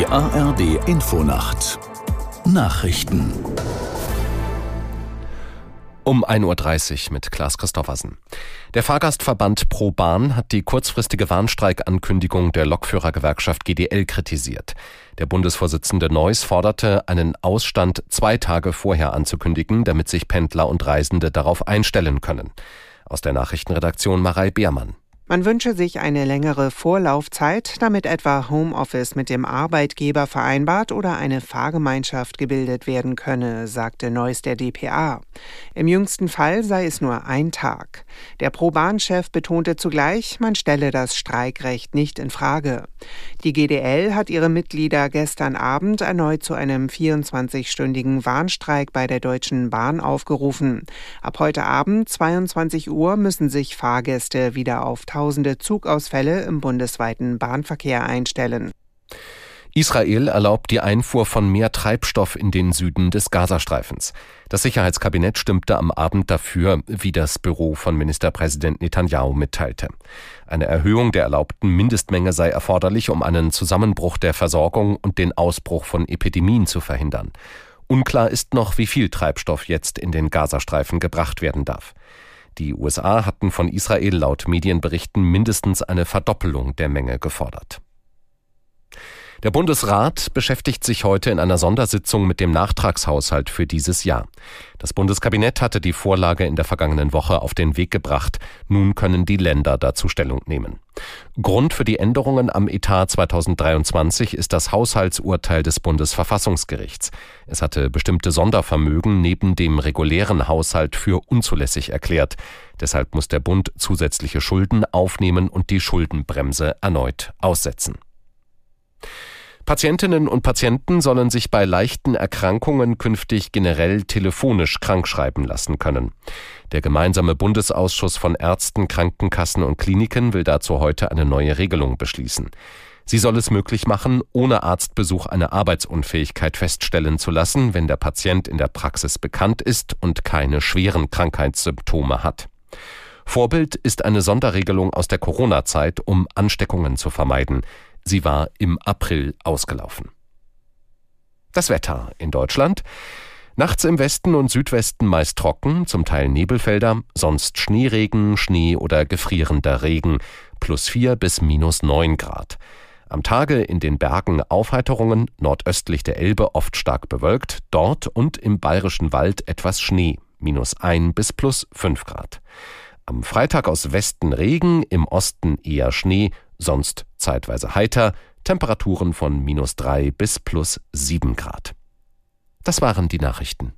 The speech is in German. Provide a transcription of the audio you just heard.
ARD Infonacht Nachrichten um 1.30 Uhr mit Klaas Christoffersen. Der Fahrgastverband Pro Bahn hat die kurzfristige Warnstreikankündigung der Lokführergewerkschaft GDL kritisiert. Der Bundesvorsitzende Neuss forderte, einen Ausstand zwei Tage vorher anzukündigen, damit sich Pendler und Reisende darauf einstellen können. Aus der Nachrichtenredaktion Marei Beermann. Man wünsche sich eine längere Vorlaufzeit, damit etwa Homeoffice mit dem Arbeitgeber vereinbart oder eine Fahrgemeinschaft gebildet werden könne, sagte Neuss der dpa. Im jüngsten Fall sei es nur ein Tag. Der Pro-Bahn-Chef betonte zugleich, man stelle das Streikrecht nicht in Frage. Die GDL hat ihre Mitglieder gestern Abend erneut zu einem 24-stündigen Warnstreik bei der Deutschen Bahn aufgerufen. Ab heute Abend 22 Uhr müssen sich Fahrgäste wieder auftauchen tausende Zugausfälle im bundesweiten Bahnverkehr einstellen. Israel erlaubt die Einfuhr von mehr Treibstoff in den Süden des Gazastreifens. Das Sicherheitskabinett stimmte am Abend dafür, wie das Büro von Ministerpräsident Netanyahu mitteilte. Eine Erhöhung der erlaubten Mindestmenge sei erforderlich, um einen Zusammenbruch der Versorgung und den Ausbruch von Epidemien zu verhindern. Unklar ist noch, wie viel Treibstoff jetzt in den Gazastreifen gebracht werden darf. Die USA hatten von Israel laut Medienberichten mindestens eine Verdoppelung der Menge gefordert. Der Bundesrat beschäftigt sich heute in einer Sondersitzung mit dem Nachtragshaushalt für dieses Jahr. Das Bundeskabinett hatte die Vorlage in der vergangenen Woche auf den Weg gebracht. Nun können die Länder dazu Stellung nehmen. Grund für die Änderungen am Etat 2023 ist das Haushaltsurteil des Bundesverfassungsgerichts. Es hatte bestimmte Sondervermögen neben dem regulären Haushalt für unzulässig erklärt. Deshalb muss der Bund zusätzliche Schulden aufnehmen und die Schuldenbremse erneut aussetzen. Patientinnen und Patienten sollen sich bei leichten Erkrankungen künftig generell telefonisch krankschreiben lassen können. Der gemeinsame Bundesausschuss von Ärzten, Krankenkassen und Kliniken will dazu heute eine neue Regelung beschließen. Sie soll es möglich machen, ohne Arztbesuch eine Arbeitsunfähigkeit feststellen zu lassen, wenn der Patient in der Praxis bekannt ist und keine schweren Krankheitssymptome hat. Vorbild ist eine Sonderregelung aus der Corona-Zeit, um Ansteckungen zu vermeiden. Sie war im April ausgelaufen. Das Wetter in Deutschland. Nachts im Westen und Südwesten meist trocken, zum Teil Nebelfelder, sonst Schneeregen, Schnee oder gefrierender Regen, plus vier bis minus neun Grad. Am Tage in den Bergen Aufheiterungen, nordöstlich der Elbe oft stark bewölkt, dort und im bayerischen Wald etwas Schnee, minus ein bis plus fünf Grad. Am Freitag aus Westen Regen, im Osten eher Schnee, sonst zeitweise heiter, Temperaturen von minus drei bis plus sieben Grad. Das waren die Nachrichten.